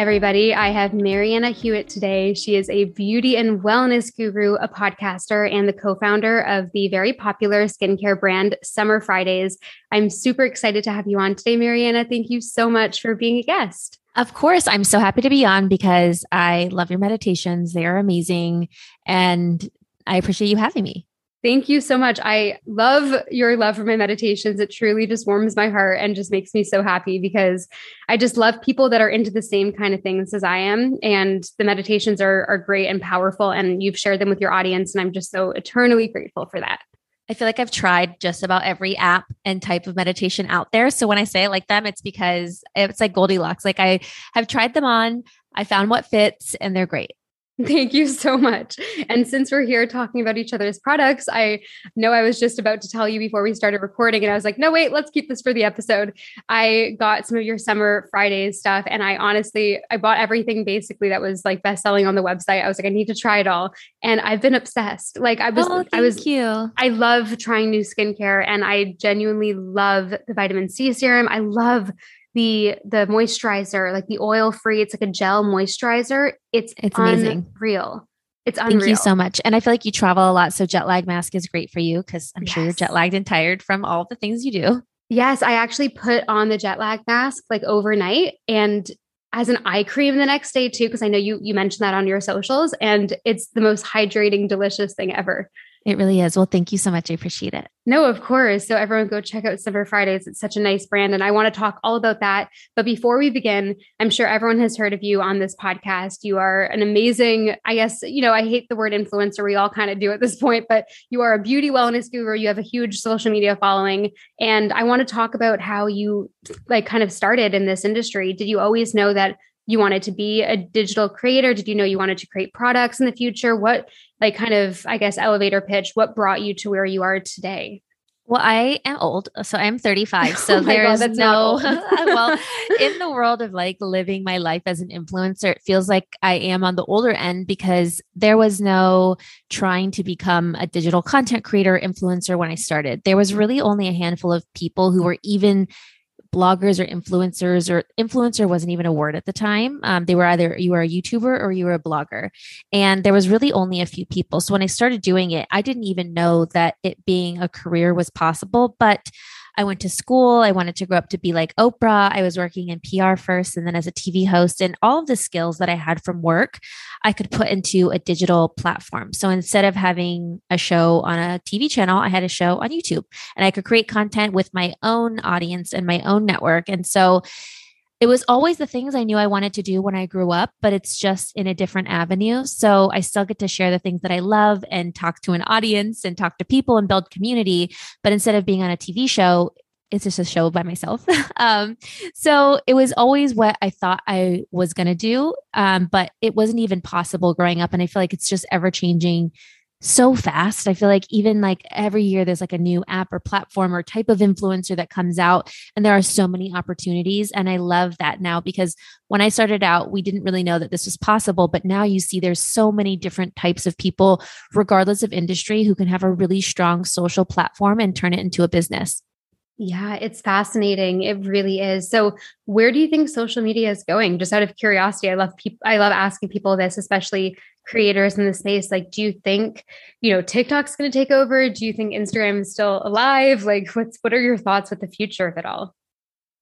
Everybody. I have Marianna Hewitt today. She is a beauty and wellness guru, a podcaster, and the co founder of the very popular skincare brand Summer Fridays. I'm super excited to have you on today, Marianna. Thank you so much for being a guest. Of course, I'm so happy to be on because I love your meditations. They are amazing. And I appreciate you having me. Thank you so much. I love your love for my meditations. It truly just warms my heart and just makes me so happy because I just love people that are into the same kind of things as I am. And the meditations are, are great and powerful. And you've shared them with your audience. And I'm just so eternally grateful for that. I feel like I've tried just about every app and type of meditation out there. So when I say I like them, it's because it's like Goldilocks. Like I have tried them on, I found what fits, and they're great. Thank you so much. And since we're here talking about each other's products, I know I was just about to tell you before we started recording, and I was like, no, wait, let's keep this for the episode. I got some of your Summer Fridays stuff, and I honestly, I bought everything basically that was like best selling on the website. I was like, I need to try it all, and I've been obsessed. Like I was, oh, I was, you. I love trying new skincare, and I genuinely love the vitamin C serum. I love the the moisturizer, like the oil free. It's like a gel moisturizer. It's it's amazing, real. It's unreal. Thank you so much. And I feel like you travel a lot, so jet lag mask is great for you because I'm yes. sure you're jet lagged and tired from all the things you do. Yes, I actually put on the jet lag mask like overnight and as an eye cream the next day too because I know you you mentioned that on your socials and it's the most hydrating delicious thing ever. It really is. Well, thank you so much. I appreciate it. No, of course. So everyone go check out Summer Fridays. It's such a nice brand. And I want to talk all about that. But before we begin, I'm sure everyone has heard of you on this podcast. You are an amazing, I guess, you know, I hate the word influencer. We all kind of do at this point, but you are a beauty wellness guru. You have a huge social media following. And I want to talk about how you like kind of started in this industry. Did you always know that you wanted to be a digital creator? Did you know you wanted to create products in the future? What, like, kind of, I guess, elevator pitch, what brought you to where you are today? Well, I am old, so I'm 35. So oh there's God, no, well, in the world of like living my life as an influencer, it feels like I am on the older end because there was no trying to become a digital content creator, influencer when I started. There was really only a handful of people who were even bloggers or influencers or influencer wasn't even a word at the time. Um, they were either you were a youtuber or you were a blogger. And there was really only a few people. So when i started doing it i didn't even know that it being a career was possible. But I went to school. I wanted to grow up to be like Oprah. I was working in PR first and then as a TV host. And all of the skills that I had from work, I could put into a digital platform. So instead of having a show on a TV channel, I had a show on YouTube and I could create content with my own audience and my own network. And so it was always the things I knew I wanted to do when I grew up, but it's just in a different avenue. So I still get to share the things that I love and talk to an audience and talk to people and build community. But instead of being on a TV show, it's just a show by myself. um, so it was always what I thought I was going to do. Um, but it wasn't even possible growing up. And I feel like it's just ever changing so fast. I feel like even like every year there's like a new app or platform or type of influencer that comes out and there are so many opportunities and I love that now because when I started out we didn't really know that this was possible but now you see there's so many different types of people regardless of industry who can have a really strong social platform and turn it into a business. Yeah, it's fascinating. It really is. So, where do you think social media is going? Just out of curiosity, I love people I love asking people this, especially creators in the space like do you think you know tiktok's going to take over do you think instagram is still alive like what's what are your thoughts with the future of it all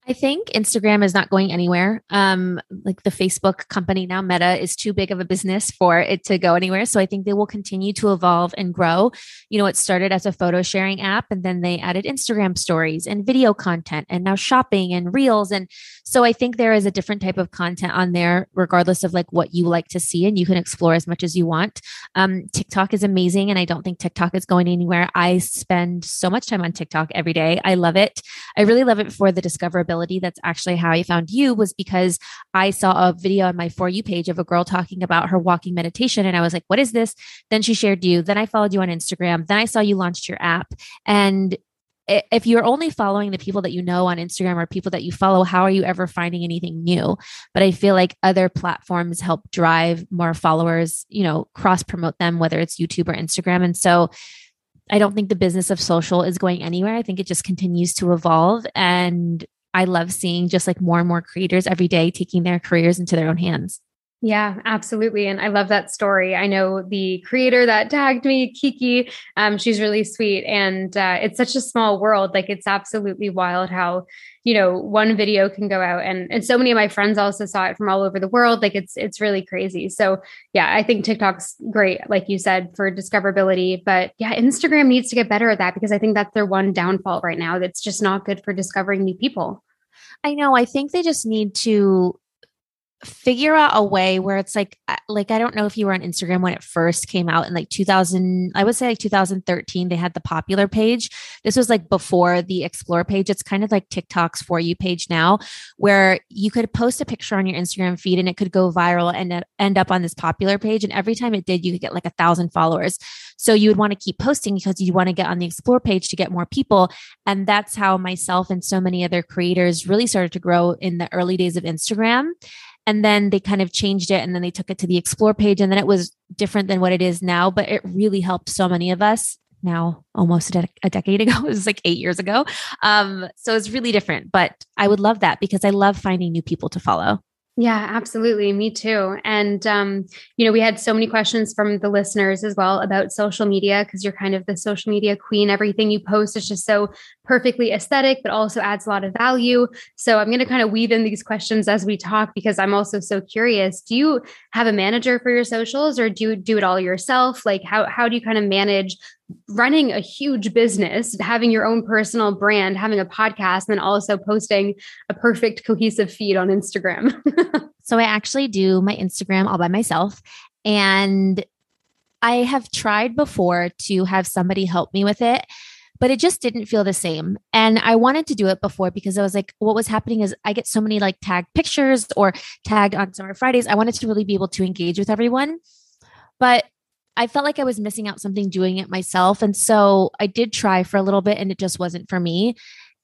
I think Instagram is not going anywhere. Um, like the Facebook company now, Meta, is too big of a business for it to go anywhere. So I think they will continue to evolve and grow. You know, it started as a photo sharing app, and then they added Instagram stories and video content, and now shopping and reels. And so I think there is a different type of content on there, regardless of like what you like to see, and you can explore as much as you want. Um, TikTok is amazing, and I don't think TikTok is going anywhere. I spend so much time on TikTok every day. I love it. I really love it for the discoverability discoverability. That's actually how I found you was because I saw a video on my For You page of a girl talking about her walking meditation. And I was like, what is this? Then she shared you. Then I followed you on Instagram. Then I saw you launched your app. And if you're only following the people that you know on Instagram or people that you follow, how are you ever finding anything new? But I feel like other platforms help drive more followers, you know, cross promote them, whether it's YouTube or Instagram. And so I don't think the business of social is going anywhere. I think it just continues to evolve. And I love seeing just like more and more creators every day taking their careers into their own hands. Yeah, absolutely. And I love that story. I know the creator that tagged me, Kiki, um, she's really sweet. And uh, it's such a small world. Like it's absolutely wild how, you know, one video can go out and, and so many of my friends also saw it from all over the world. Like it's, it's really crazy. So yeah, I think TikTok's great, like you said, for discoverability. But yeah, Instagram needs to get better at that because I think that's their one downfall right now. That's just not good for discovering new people. I know. I think they just need to figure out a way where it's like like I don't know if you were on Instagram when it first came out in like 2000 I would say like 2013 they had the popular page. This was like before the explore page. It's kind of like TikTok's for you page now where you could post a picture on your Instagram feed and it could go viral and end up on this popular page. And every time it did you could get like a thousand followers. So you would want to keep posting because you want to get on the explore page to get more people. And that's how myself and so many other creators really started to grow in the early days of Instagram and then they kind of changed it and then they took it to the explore page and then it was different than what it is now but it really helped so many of us now almost a, a decade ago. It was like eight years ago. Um, so it's really different but i would love that because i love finding new people to follow yeah, absolutely. Me too. And, um, you know, we had so many questions from the listeners as well about social media because you're kind of the social media queen. Everything you post is just so perfectly aesthetic, but also adds a lot of value. So I'm going to kind of weave in these questions as we talk because I'm also so curious. Do you have a manager for your socials or do you do it all yourself? Like, how, how do you kind of manage running a huge business, having your own personal brand, having a podcast, and then also posting a perfect cohesive feed on Instagram. so I actually do my Instagram all by myself. And I have tried before to have somebody help me with it, but it just didn't feel the same. And I wanted to do it before because I was like, what was happening is I get so many like tagged pictures or tagged on Summer Fridays. I wanted to really be able to engage with everyone. But I felt like I was missing out something doing it myself. And so I did try for a little bit and it just wasn't for me.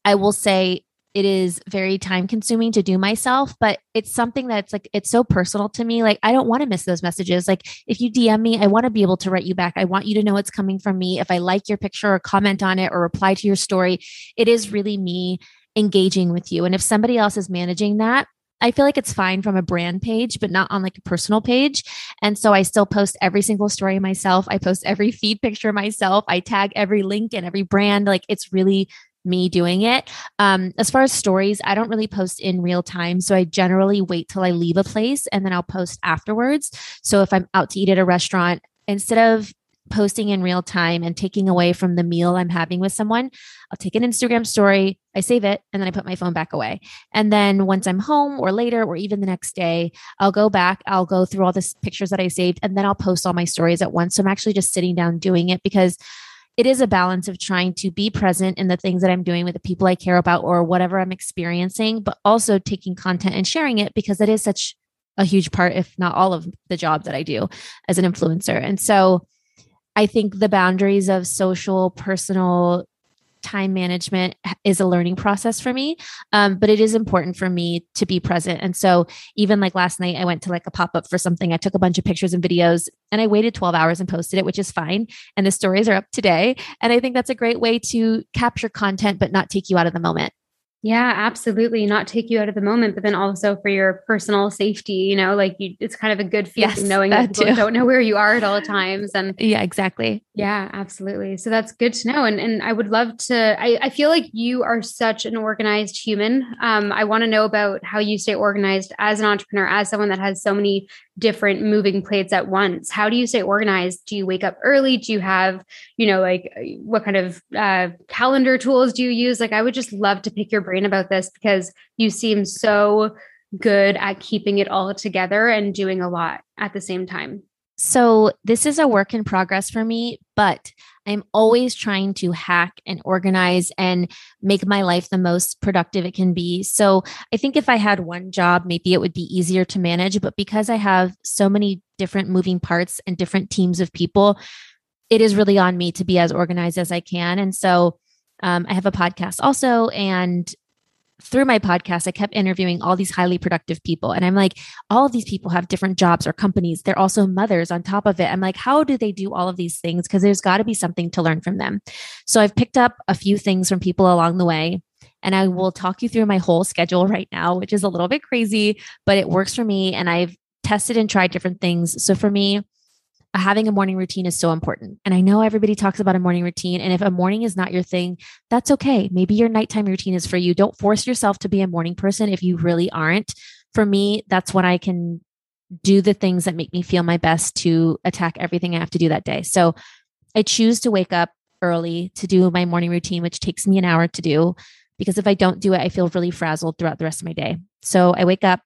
I will say it is very time consuming to do myself, but it's something that's like, it's so personal to me. Like, I don't want to miss those messages. Like, if you DM me, I want to be able to write you back. I want you to know it's coming from me. If I like your picture or comment on it or reply to your story, it is really me engaging with you. And if somebody else is managing that, I feel like it's fine from a brand page, but not on like a personal page. And so I still post every single story myself. I post every feed picture myself. I tag every link and every brand. Like it's really me doing it. Um, as far as stories, I don't really post in real time. So I generally wait till I leave a place and then I'll post afterwards. So if I'm out to eat at a restaurant, instead of posting in real time and taking away from the meal I'm having with someone, I'll take an Instagram story, I save it, and then I put my phone back away. And then once I'm home or later or even the next day, I'll go back, I'll go through all the pictures that I saved, and then I'll post all my stories at once. So I'm actually just sitting down doing it because it is a balance of trying to be present in the things that I'm doing with the people I care about or whatever I'm experiencing, but also taking content and sharing it because it is such a huge part, if not all of the job that I do as an influencer. And so I think the boundaries of social, personal, time management is a learning process for me um, but it is important for me to be present. And so even like last night i went to like a pop-up for something. I took a bunch of pictures and videos and i waited 12 hours and posted it which is fine and the stories are up today and i think that's a great way to capture content but not take you out of the moment yeah, absolutely. Not take you out of the moment, but then also for your personal safety, you know, like you, it's kind of a good feeling yes, knowing that, that people don't know where you are at all times. And yeah, exactly. Yeah, absolutely. So that's good to know. And and I would love to, I, I feel like you are such an organized human. Um, I want to know about how you stay organized as an entrepreneur, as someone that has so many different moving plates at once how do you stay organized do you wake up early do you have you know like what kind of uh, calendar tools do you use like i would just love to pick your brain about this because you seem so good at keeping it all together and doing a lot at the same time So, this is a work in progress for me, but I'm always trying to hack and organize and make my life the most productive it can be. So, I think if I had one job, maybe it would be easier to manage. But because I have so many different moving parts and different teams of people, it is really on me to be as organized as I can. And so, um, I have a podcast also, and through my podcast, I kept interviewing all these highly productive people. And I'm like, all of these people have different jobs or companies. They're also mothers on top of it. I'm like, how do they do all of these things? Because there's got to be something to learn from them. So I've picked up a few things from people along the way. And I will talk you through my whole schedule right now, which is a little bit crazy, but it works for me. And I've tested and tried different things. So for me, having a morning routine is so important. And I know everybody talks about a morning routine. And if a morning is not your thing, that's okay. Maybe your nighttime routine is for you. Don't force yourself to be a morning person if you really aren't. For me, that's when I can do the things that make me feel my best to attack everything I have to do that day. So I choose to wake up early to do my morning routine, which takes me an hour to do. Because if I don't do it, I feel really frazzled throughout the rest of my day. So I wake up,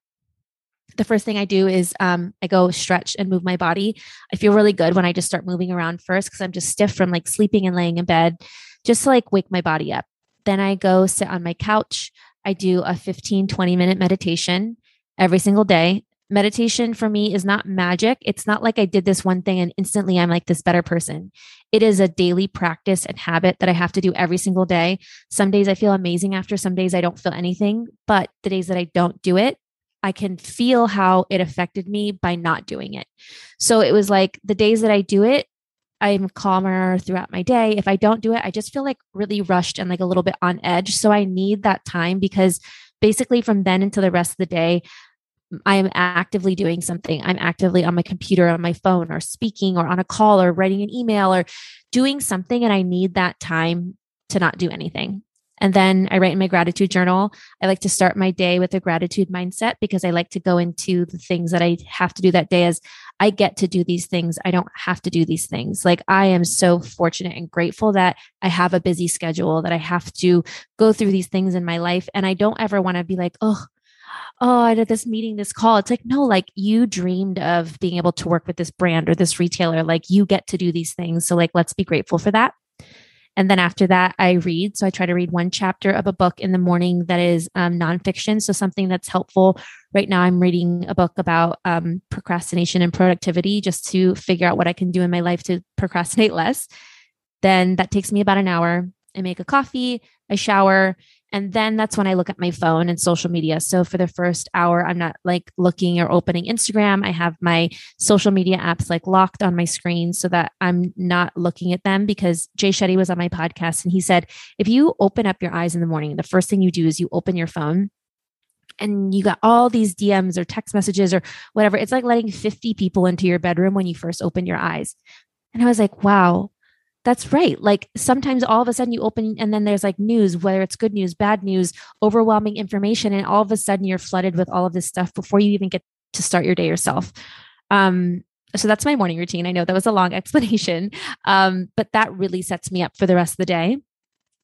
the first thing I do is um, I go stretch and move my body. I feel really good when I just start moving around first because I'm just stiff from like sleeping and laying in bed, just to like wake my body up. Then I go sit on my couch. I do a 15, 20 minute meditation every single day. Meditation for me is not magic. It's not like I did this one thing and instantly I'm like this better person. It is a daily practice and habit that I have to do every single day. Some days I feel amazing after, some days I don't feel anything. But the days that I don't do it, I can feel how it affected me by not doing it. So it was like the days that I do it, I'm calmer throughout my day. If I don't do it, I just feel like really rushed and like a little bit on edge. So I need that time because basically from then until the rest of the day, I am actively doing something. I'm actively on my computer, on my phone, or speaking, or on a call, or writing an email, or doing something. And I need that time to not do anything. And then I write in my gratitude journal. I like to start my day with a gratitude mindset because I like to go into the things that I have to do that day as I get to do these things. I don't have to do these things. Like I am so fortunate and grateful that I have a busy schedule, that I have to go through these things in my life. And I don't ever want to be like, oh, oh, I did this meeting, this call. It's like, no, like you dreamed of being able to work with this brand or this retailer. Like you get to do these things. So, like, let's be grateful for that. And then after that, I read. So I try to read one chapter of a book in the morning that is um, nonfiction. So something that's helpful. Right now, I'm reading a book about um, procrastination and productivity just to figure out what I can do in my life to procrastinate less. Then that takes me about an hour. I make a coffee, I shower, and then that's when I look at my phone and social media. So for the first hour, I'm not like looking or opening Instagram. I have my social media apps like locked on my screen so that I'm not looking at them because Jay Shetty was on my podcast and he said, if you open up your eyes in the morning, the first thing you do is you open your phone and you got all these DMs or text messages or whatever. It's like letting 50 people into your bedroom when you first open your eyes. And I was like, wow, that's right. Like sometimes all of a sudden you open and then there's like news, whether it's good news, bad news, overwhelming information, and all of a sudden you're flooded with all of this stuff before you even get to start your day yourself. Um, so that's my morning routine. I know that was a long explanation, um, but that really sets me up for the rest of the day.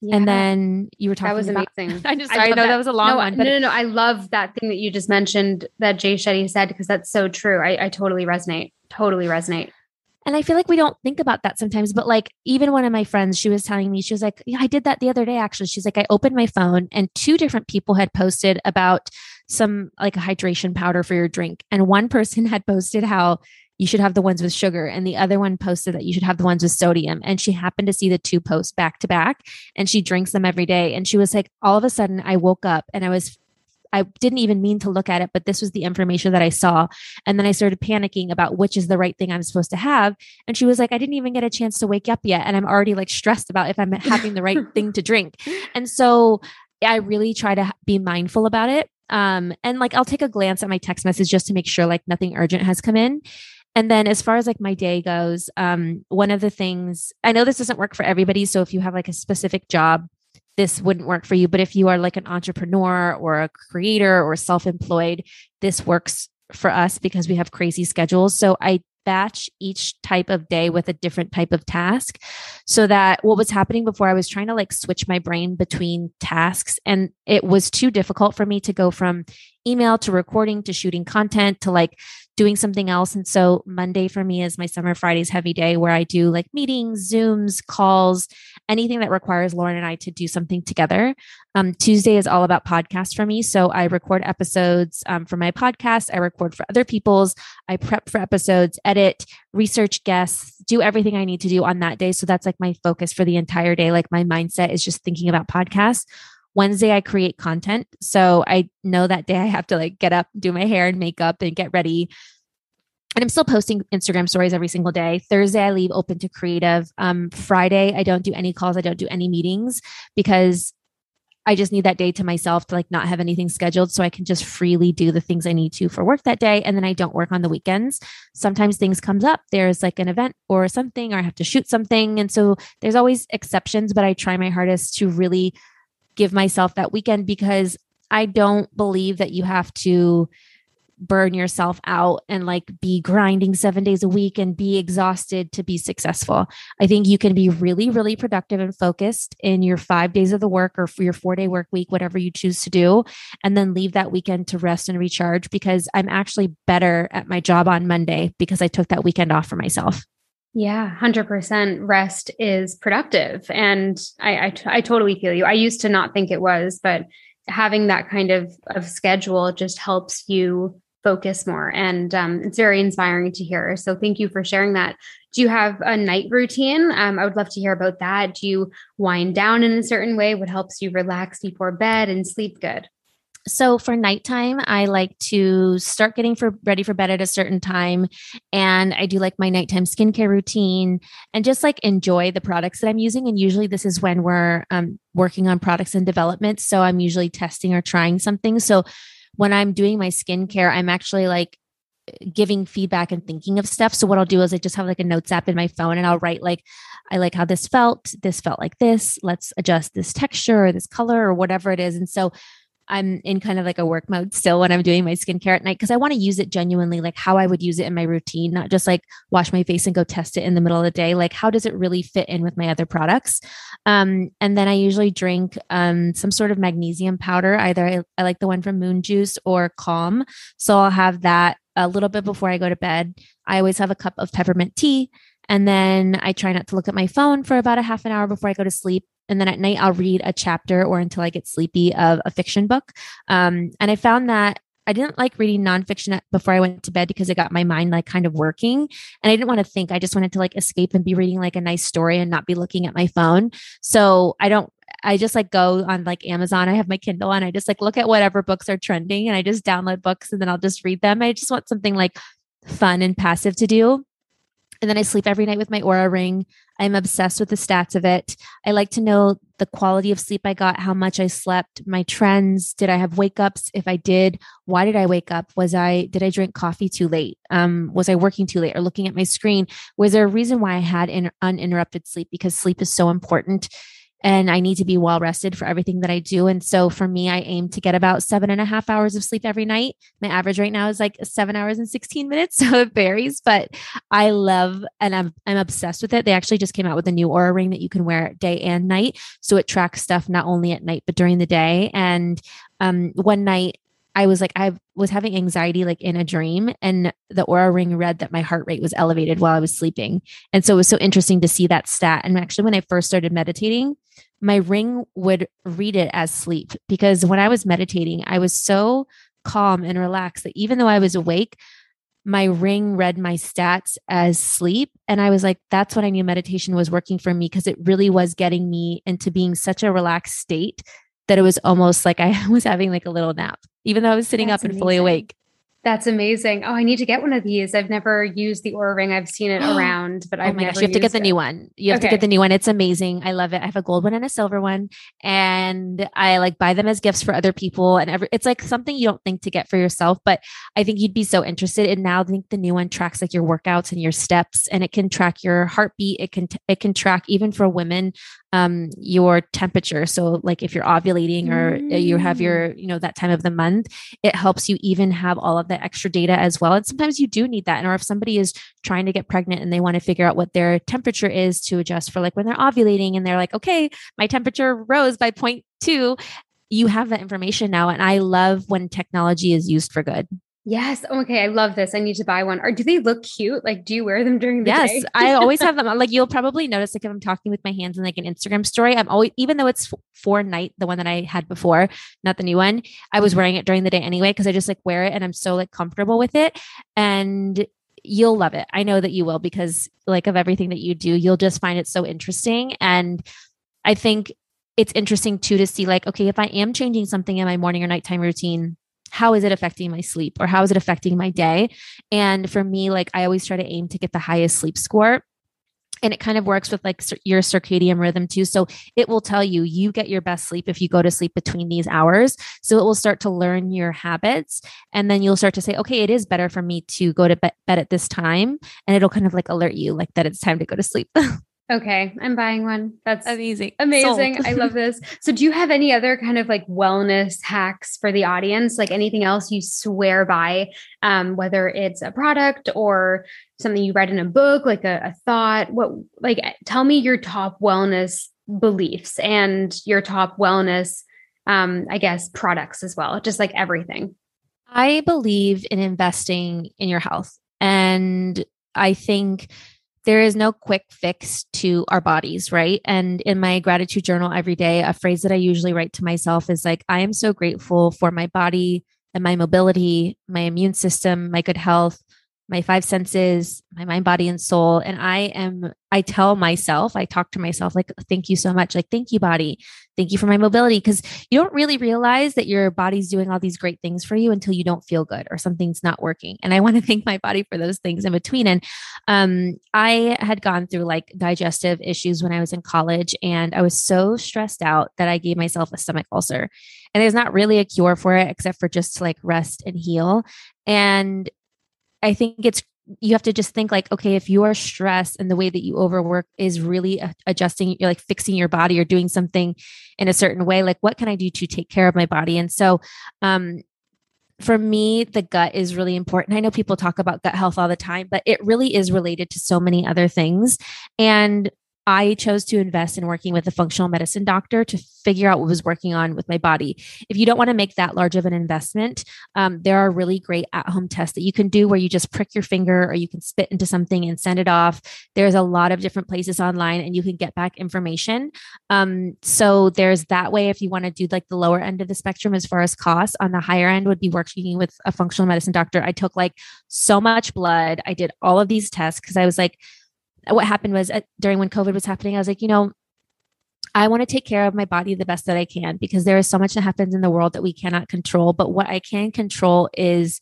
Yeah. And then you were talking. That was about, amazing. I just sorry, I know that. that. was a long no, one. But no, no, no. I love that thing that you just mentioned that Jay Shetty said because that's so true. I, I totally resonate. Totally resonate. And I feel like we don't think about that sometimes. But like, even one of my friends, she was telling me, she was like, Yeah, I did that the other day, actually. She's like, I opened my phone and two different people had posted about some like a hydration powder for your drink. And one person had posted how you should have the ones with sugar. And the other one posted that you should have the ones with sodium. And she happened to see the two posts back to back and she drinks them every day. And she was like, all of a sudden, I woke up and I was I didn't even mean to look at it, but this was the information that I saw. And then I started panicking about which is the right thing I'm supposed to have. And she was like, I didn't even get a chance to wake up yet. And I'm already like stressed about if I'm having the right thing to drink. And so I really try to be mindful about it. Um, and like I'll take a glance at my text message just to make sure like nothing urgent has come in. And then as far as like my day goes, um, one of the things I know this doesn't work for everybody. So if you have like a specific job, this wouldn't work for you. But if you are like an entrepreneur or a creator or self employed, this works for us because we have crazy schedules. So I batch each type of day with a different type of task so that what was happening before I was trying to like switch my brain between tasks and it was too difficult for me to go from email to recording to shooting content to like doing something else. And so Monday for me is my summer Fridays heavy day where I do like meetings, Zooms, calls, anything that requires Lauren and I to do something together. Um, Tuesday is all about podcasts for me. So I record episodes um, for my podcast, I record for other people's, I prep for episodes, edit, research guests, do everything I need to do on that day. So that's like my focus for the entire day. Like my mindset is just thinking about podcasts. Wednesday, I create content. So I know that day I have to like get up, do my hair and makeup and get ready. And I'm still posting Instagram stories every single day. Thursday, I leave open to creative. Um, Friday, I don't do any calls. I don't do any meetings because I just need that day to myself to like not have anything scheduled so I can just freely do the things I need to for work that day and then I don't work on the weekends. Sometimes things comes up, there's like an event or something or I have to shoot something and so there's always exceptions but I try my hardest to really give myself that weekend because I don't believe that you have to burn yourself out and like be grinding seven days a week and be exhausted to be successful. I think you can be really, really productive and focused in your five days of the work or for your four day work week, whatever you choose to do, and then leave that weekend to rest and recharge because I'm actually better at my job on Monday because I took that weekend off for myself. Yeah, 100% rest is productive. And I, I, I totally feel you. I used to not think it was, but having that kind of, of schedule just helps you focus more. And um, it's very inspiring to hear. So thank you for sharing that. Do you have a night routine? Um, I would love to hear about that. Do you wind down in a certain way? What helps you relax before bed and sleep good? So for nighttime, I like to start getting for ready for bed at a certain time. And I do like my nighttime skincare routine and just like enjoy the products that I'm using. And usually this is when we're um, working on products and development. So I'm usually testing or trying something. So when I'm doing my skincare, I'm actually like giving feedback and thinking of stuff. So what I'll do is I just have like a notes app in my phone and I'll write like, I like how this felt. This felt like this. Let's adjust this texture or this color or whatever it is. And so I'm in kind of like a work mode still when I'm doing my skincare at night because I want to use it genuinely like how I would use it in my routine, not just like wash my face and go test it in the middle of the day. Like, how does it really fit in with my other products? Um, and then I usually drink um, some sort of magnesium powder. Either I, I like the one from Moon Juice or Calm. So I'll have that a little bit before I go to bed. I always have a cup of peppermint tea. And then I try not to look at my phone for about a half an hour before I go to sleep. And then at night, I'll read a chapter or until I get sleepy of a fiction book. Um, and I found that I didn't like reading nonfiction before I went to bed because it got my mind like kind of working. And I didn't want to think. I just wanted to like escape and be reading like a nice story and not be looking at my phone. So I don't I just like go on like Amazon. I have my Kindle and I just like look at whatever books are trending and I just download books and then I'll just read them. I just want something like fun and passive to do. And then I sleep every night with my Oura ring. I'm obsessed with the stats of it. I like to know the quality of sleep I got, how much I slept, my trends. Did I have wake ups? If I did, why did I wake up? Was I, did I drink coffee too late? Um, was I working too late or looking at my screen? Was there a reason why I had in, uninterrupted sleep? Because sleep is so important and I need to be well rested for everything that I do. And so for me, I aim to get about seven and a half hours of sleep every night. My average right now is like seven hours and 16 minutes. So it varies, but I love and I'm, I'm obsessed with it. They actually just came out with a new Oura ring that you can wear day and night. So it tracks stuff not only at night, but during the day. And um, one night I was like, I was having anxiety like in a dream, and the Oura ring read that my heart rate was elevated while I was sleeping. And so it was so interesting to see that stat. And actually, when I first started meditating, my ring would read it as sleep because when I was meditating, I was so calm and relaxed that even though I was awake, my ring read my stats as sleep. And I was like, that's what I knew meditation was working for me because it really was getting me into being such a relaxed state that it was almost like I was having like a little nap, even though I was sitting That's up and amazing. fully awake. That's amazing. Oh, I need to get one of these. I've never used the Oura ring. I've seen it around, but oh I've oh my gosh, you have to get the it. new one. You have okay. to get the new one. It's amazing. I love it. I have a gold one and a silver one, and I like buy them as gifts for other people. And every, it's like something you don't think to get for yourself, but I think you'd be so interested. And now I think the new one tracks like your workouts and your steps, and it can track your heartbeat. It can it can track even for women um, your temperature. So, like if you're ovulating or mm. you have your, mm. you know, that time of the month, it helps you even have all of that extra data as well. And sometimes you do need that. And or if somebody is trying to get pregnant and they want to figure out what their temperature is to adjust for like when they're ovulating and they're like, okay, my temperature rose by 0.2, you have that information now. And I love when technology is used for good. Yes. Oh, okay. I love this. I need to buy one. Or do they look cute? Like, do you wear them during the yes, day? Yes. I always have them. Like, you'll probably notice, like, if I'm talking with my hands in like an Instagram story, I'm always, even though it's for night, the one that I had before, not the new one, I was wearing it during the day anyway, because I just like wear it and I'm so like comfortable with it. And you'll love it. I know that you will because, like, of everything that you do, you'll just find it so interesting. And I think it's interesting too to see, like, okay, if I am changing something in my morning or nighttime routine, how is it affecting my sleep or how is it affecting my day? And for me, like I always try to aim to get the highest sleep score. And it kind of works with like your circadian rhythm too. So it will tell you you get your best sleep if you go to sleep between these hours. So it will start to learn your habits. And then you'll start to say okay it is better for me to go to bed at this time. And it'll kind of like alert you like that it's time to go to sleep Okay, I'm buying one. That's amazing. Amazing. I love this. So, do you have any other kind of like wellness hacks for the audience? Like anything else you swear by, um, whether it's a product or something you read in a book, like a, a thought? What, like, tell me your top wellness beliefs and your top wellness, um, I guess, products as well, just like everything. I believe in investing in your health. And I think there is no quick fix to our bodies, right? And in my gratitude journal every day, a phrase that I usually write to myself is like, I am so grateful for my body and my mobility, my immune system, my good health, my five senses, my mind, body, and soul. And I am, I tell myself, I talk to myself, like, thank you so much. Like, thank you, body. Thank you for my mobility. Cause you don't really realize that your body's doing all these great things for you until you don't feel good or something's not working. And I want to thank my body for those things in between. And um, I had gone through like digestive issues when I was in college, and I was so stressed out that I gave myself a stomach ulcer. And there's not really a cure for it except for just to like rest and heal. And I think it's you have to just think like okay if you are stressed and the way that you overwork is really adjusting you're like fixing your body or doing something in a certain way like what can i do to take care of my body? And so um for me the gut is really important. I know people talk about gut health all the time but it really is related to so many other things. And I chose to invest in working with a functional medicine doctor to figure out what was working on with my body. If you don't want to make that large of an investment, um, there are really great at home tests that you can do where you just prick your finger or you can spit into something and send it off. There's a lot of different places online and you can get back information. Um, so there's that way if you want to do like the lower end of the spectrum as far as costs. On the higher end would be working with a functional medicine doctor. I took like so much blood. I did all of these tests because I was like, what happened was uh, during when COVID was happening, I was like, you know, I want to take care of my body the best that I can because there is so much that happens in the world that we cannot control. But what I can control is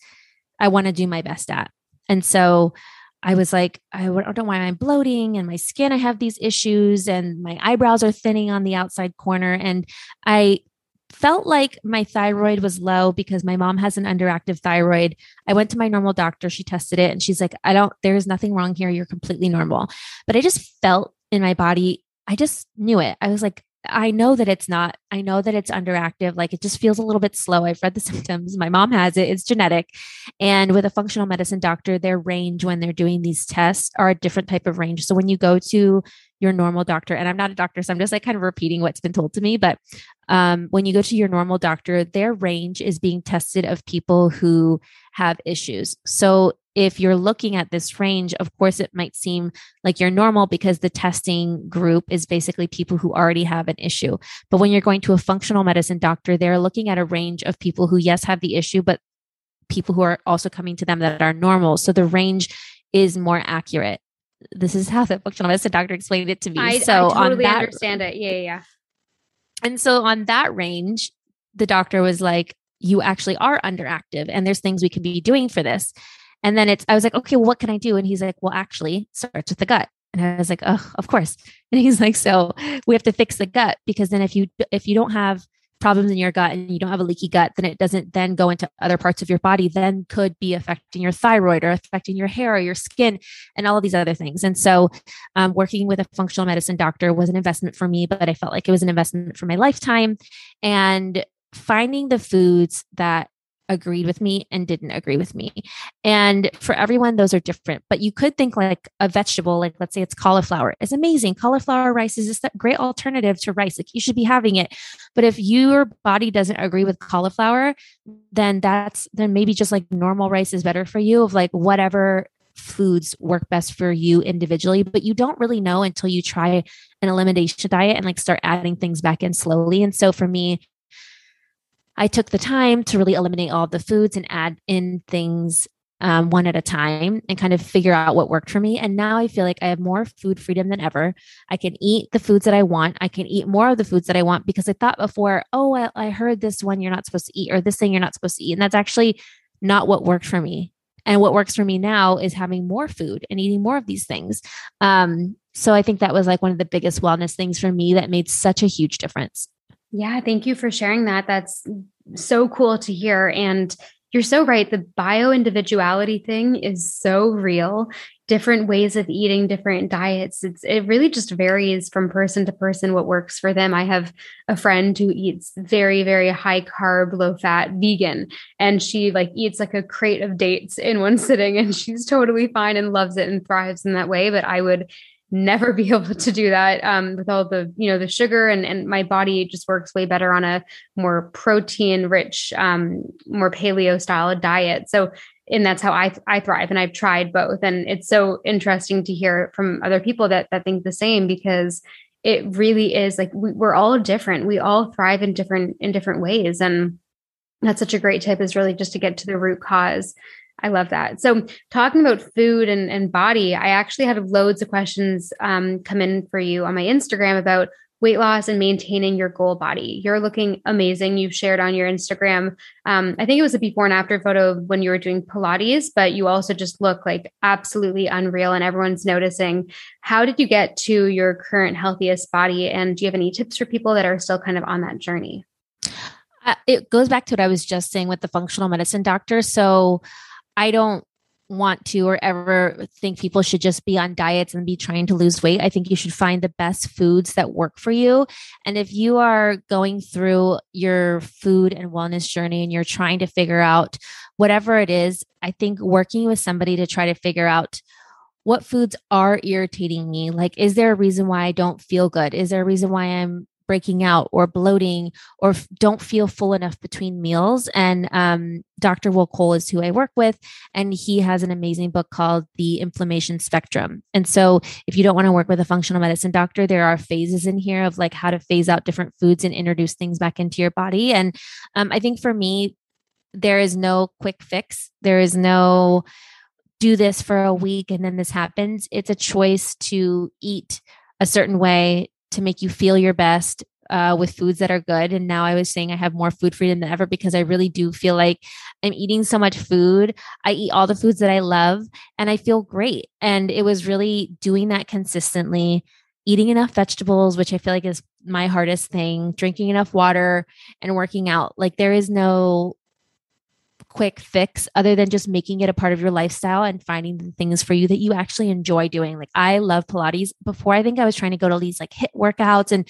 I want to do my best at. And so I was like, I don't know why I'm bloating and my skin, I have these issues and my eyebrows are thinning on the outside corner. And I felt like my thyroid was low because my mom has an underactive thyroid. I went to my normal doctor, she tested it, and she's like, I don't, there's nothing wrong here. You're completely normal. But I just felt in my body, I just knew it. I was like, I know that it's not, I know that it's underactive. Like it just feels a little bit slow. I've read the symptoms. My mom has it. It's genetic. And with a functional medicine doctor, their range when they're doing these tests are a different type of range. So when you go to your normal doctor, and I'm not a doctor, so I'm just like kind of repeating what's been told to me, but um, when you go to your normal doctor, their range is being tested of people who have issues. So if you're looking at this range, of course, it might seem like you're normal because the testing group is basically people who already have an issue. But when you're going to a functional medicine doctor, they're looking at a range of people who, yes, have the issue, but people who are also coming to them that are normal. So the range is more accurate. This is how the functional medicine doctor explained it to me. I, so I totally that, understand it. Yeah, yeah. And so on that range, the doctor was like, you actually are underactive and there's things we can be doing for this. And then it's, I was like, okay, well, what can I do? And he's like, well, actually, starts with the gut. And I was like, oh, of course. And he's like, so we have to fix the gut because then if you if you don't have problems in your gut and you don't have a leaky gut, then it doesn't then go into other parts of your body, then could be affecting your thyroid or affecting your hair or your skin and all of these other things. And so, um, working with a functional medicine doctor was an investment for me, but I felt like it was an investment for my lifetime. And finding the foods that agreed with me and didn't agree with me. And for everyone, those are different. But you could think like a vegetable, like let's say it's cauliflower, is amazing. Cauliflower rice is a great alternative to rice. Like you should be having it. But if your body doesn't agree with cauliflower, then that's then maybe just like normal rice is better for you of like whatever foods work best for you individually, but you don't really know until you try an elimination diet and like start adding things back in slowly. And so for me, I took the time to really eliminate all the foods and add in things um, one at a time and kind of figure out what worked for me. And now I feel like I have more food freedom than ever. I can eat the foods that I want. I can eat more of the foods that I want because I thought before, oh, I, I heard this one you're not supposed to eat or this thing you're not supposed to eat. And that's actually not what worked for me. And what works for me now is having more food and eating more of these things. Um, so I think that was like one of the biggest wellness things for me that made such a huge difference. Yeah, thank you for sharing that. That's so cool to hear. And you're so right. The bio individuality thing is so real. Different ways of eating, different diets. It's it really just varies from person to person what works for them. I have a friend who eats very, very high carb, low fat vegan, and she like eats like a crate of dates in one sitting, and she's totally fine and loves it and thrives in that way. But I would never be able to do that um, with all the you know the sugar and and my body just works way better on a more protein rich um, more paleo style diet. So and that's how I I thrive and I've tried both. And it's so interesting to hear from other people that that think the same because it really is like we, we're all different. We all thrive in different in different ways. And that's such a great tip is really just to get to the root cause I love that. So, talking about food and, and body, I actually had loads of questions um, come in for you on my Instagram about weight loss and maintaining your goal body. You're looking amazing. You've shared on your Instagram. Um, I think it was a before and after photo of when you were doing Pilates, but you also just look like absolutely unreal and everyone's noticing. How did you get to your current healthiest body? And do you have any tips for people that are still kind of on that journey? Uh, it goes back to what I was just saying with the functional medicine doctor. So, I don't want to or ever think people should just be on diets and be trying to lose weight. I think you should find the best foods that work for you. And if you are going through your food and wellness journey and you're trying to figure out whatever it is, I think working with somebody to try to figure out what foods are irritating me. Like, is there a reason why I don't feel good? Is there a reason why I'm breaking out or bloating or f- don't feel full enough between meals. And um, Dr. Will Cole is who I work with, and he has an amazing book called The Inflammation Spectrum. And so, if you don't want to work with a functional medicine doctor, there are phases in here of like how to phase out different foods and introduce things back into your body. And um, I think for me, there is no quick fix. There is no do this for a week and then this happens. It's a choice to eat a certain way to make you feel your best uh, with foods that are good. And now I was saying I have more food freedom than ever because I really do feel like I'm eating so much food. I eat all the foods that I love and I feel great. And it was really doing that consistently, eating enough vegetables, which I feel like is my hardest thing, drinking enough water and working out. Like there is no quick fix other than just making it a part of your lifestyle and finding the things for you that you actually enjoy doing. Like I love Pilates. Before I think I was trying to go to these like HIIT workouts and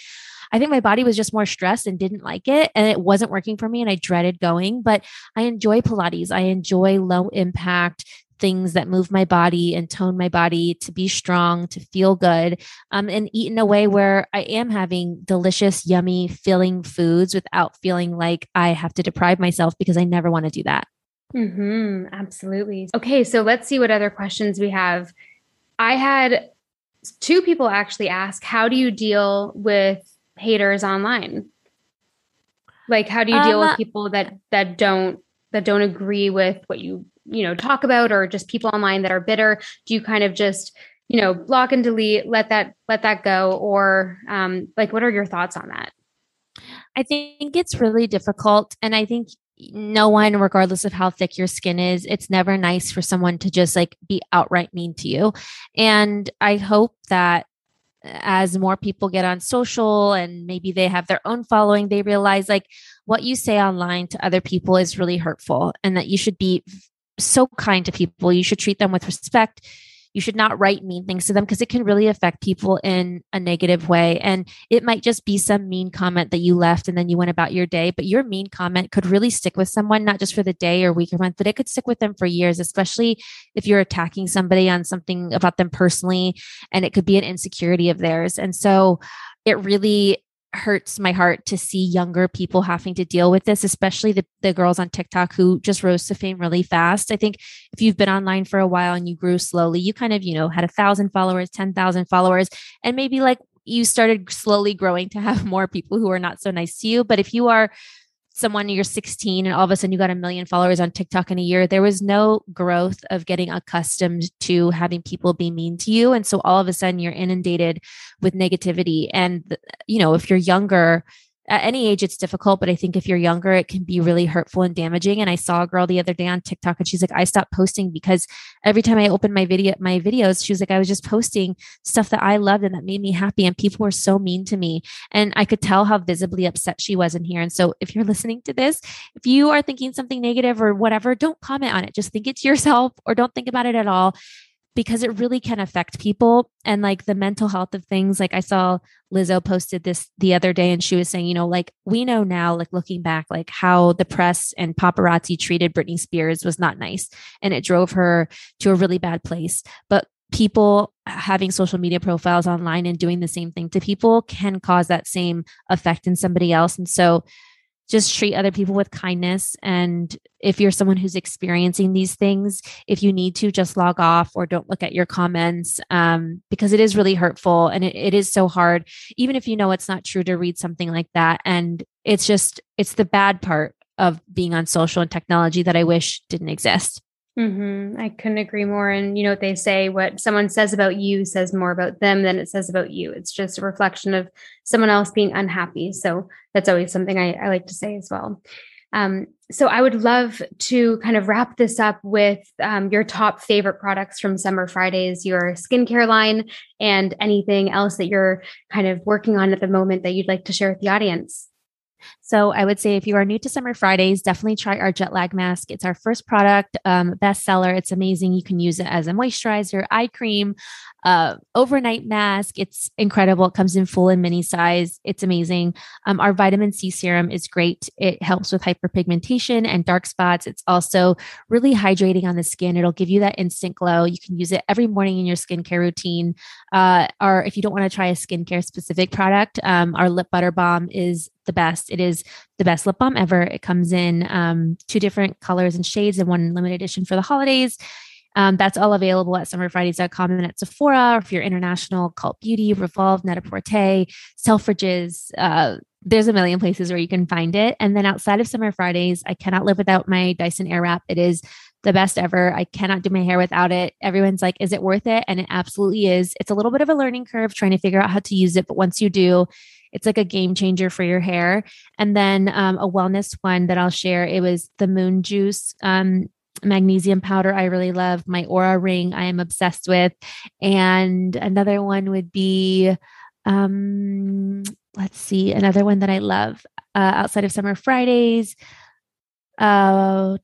I think my body was just more stressed and didn't like it and it wasn't working for me and I dreaded going, but I enjoy Pilates. I enjoy low impact things that move my body and tone my body to be strong, to feel good, um, and eat in a way where I am having delicious, yummy, filling foods without feeling like I have to deprive myself because I never want to do that. Mm-hmm, absolutely. Okay, so let's see what other questions we have. I had two people actually ask, How do you deal with haters online? Like, how do you deal um, with people that that don't that don't agree with what you you know talk about or just people online that are bitter do you kind of just you know block and delete let that let that go? Or um like what are your thoughts on that? I think it's really difficult and i think no one regardless of how thick your skin is it's never nice for someone to just like be outright mean to you. And i hope that as more people get on social and maybe they have their own following they realize like what you say online to other people is really hurtful and that you should be so kind to people. You should treat them with respect. you should not write mean things to them because it can really affect people in a negative way. And it might just be some mean comment that you left and then you went about your day, but your mean comment could really stick with someone, not just for the day or week or month, but it could stick with them for years, especially if you're attacking somebody on something about them personally. And it could be an insecurity of theirs. And so it really hurts my heart to see younger people having to deal with this, especially the, the girls on TikTok who just rose to fame really fast. I think if you've been online for a while and you grew slowly, you kind of, you know, had a thousand followers, 10,000 followers, and maybe like you started slowly growing to have more people who are not so nice to you. But if you are someone you're 16 and all of a sudden you got a million followers on TikTok in a year, there was no growth of getting accustomed to having people be mean to you. And so all of a sudden you're inundated with negativity. And, you know, if you're younger, at any age it's difficult but i think if you're younger it can be really hurtful and damaging. And i saw a girl the other day on tiktok and she's like i stopped posting because every time i opened my video my videos she was like i was just posting stuff that i loved and that made me happy and people were so mean to me. And i could tell how visibly upset she was in here. And so if you're listening to this if you are thinking something negative or whatever don't comment on it. Just think it to yourself or don't think about it at all because it really can affect people and like the mental health of things. Like I saw Lizzo posted this the other day and she was saying, you know, like we know now, like looking back, like how the press and paparazzi treated Britney Spears was not nice and it drove her to a really bad place. But people having social media profiles online and doing the same thing to people can cause that same effect in somebody else. And so just treat other people with kindness. And if you're someone who's experiencing these things, if you need to, just log off or don't look at your comments um, because it is really hurtful and it, it is so hard, even if you know it's not true to read something like that. And it's just, it's the bad part of being on social and technology that I wish didn't exist. Mm-hmm. I couldn't agree more. And you know what they say: what someone says about you says more about them than it says about you. It's just a reflection of someone else being unhappy. So that's always something I, I like to say as well. Um, so I would love to kind of wrap this up with um, your top favorite products from Summer Fridays, your skincare line, and anything else that you're kind of working on at the moment that you'd like to share with the audience. So I would say if you are new to Summer Fridays, definitely try our jet lag mask. It's our first product, um, bestseller. It's amazing. You can use it as a moisturizer, eye cream, uh, overnight mask. It's incredible. It comes in full and mini size. It's amazing. Um, our vitamin C serum is great. It helps with hyperpigmentation and dark spots. It's also really hydrating on the skin. It'll give you that instant glow. You can use it every morning in your skincare routine. Uh, or if you don't want to try a skincare specific product, um, our lip butter balm is the best. It is the best lip balm ever. It comes in um, two different colors and shades and one limited edition for the holidays. Um, that's all available at summerfridays.com and at Sephora. Or if you're international, Cult Beauty, Revolve, Net-a-Porter, Selfridges. Uh, there's a million places where you can find it. And then outside of Summer Fridays, I cannot live without my Dyson Airwrap. It is the best ever. I cannot do my hair without it. Everyone's like, is it worth it? And it absolutely is. It's a little bit of a learning curve trying to figure out how to use it. But once you do, it's like a game changer for your hair. And then um, a wellness one that I'll share. It was the Moon Juice um, magnesium powder I really love. My Oura ring I am obsessed with. And another one would be um let's see, another one that I love uh, outside of Summer Fridays. Uh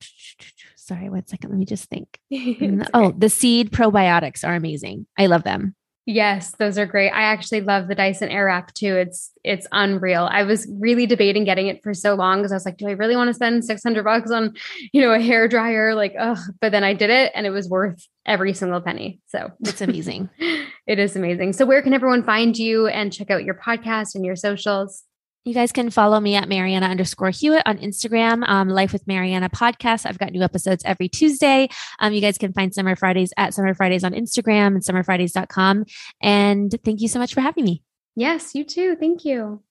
sorry, one second, let me just think. oh, the seed probiotics are amazing. I love them. Yes, those are great. I actually love the Dyson Airwrap too. It's it's unreal. I was really debating getting it for so long because I was like, do I really want to spend 600 bucks on, you know, a hair dryer? Like, oh, but then I did it and it was worth every single penny. So it's amazing. it is amazing. So where can everyone find you and check out your podcast and your socials? You guys can follow me at Marianna underscore Hewitt on Instagram, um, Life with Marianna podcast. I've got new episodes every Tuesday. Um, you guys can find Summer Fridays at Summer Fridays on Instagram and summerfridays.com. And thank you so much for having me. Yes, you too. Thank you.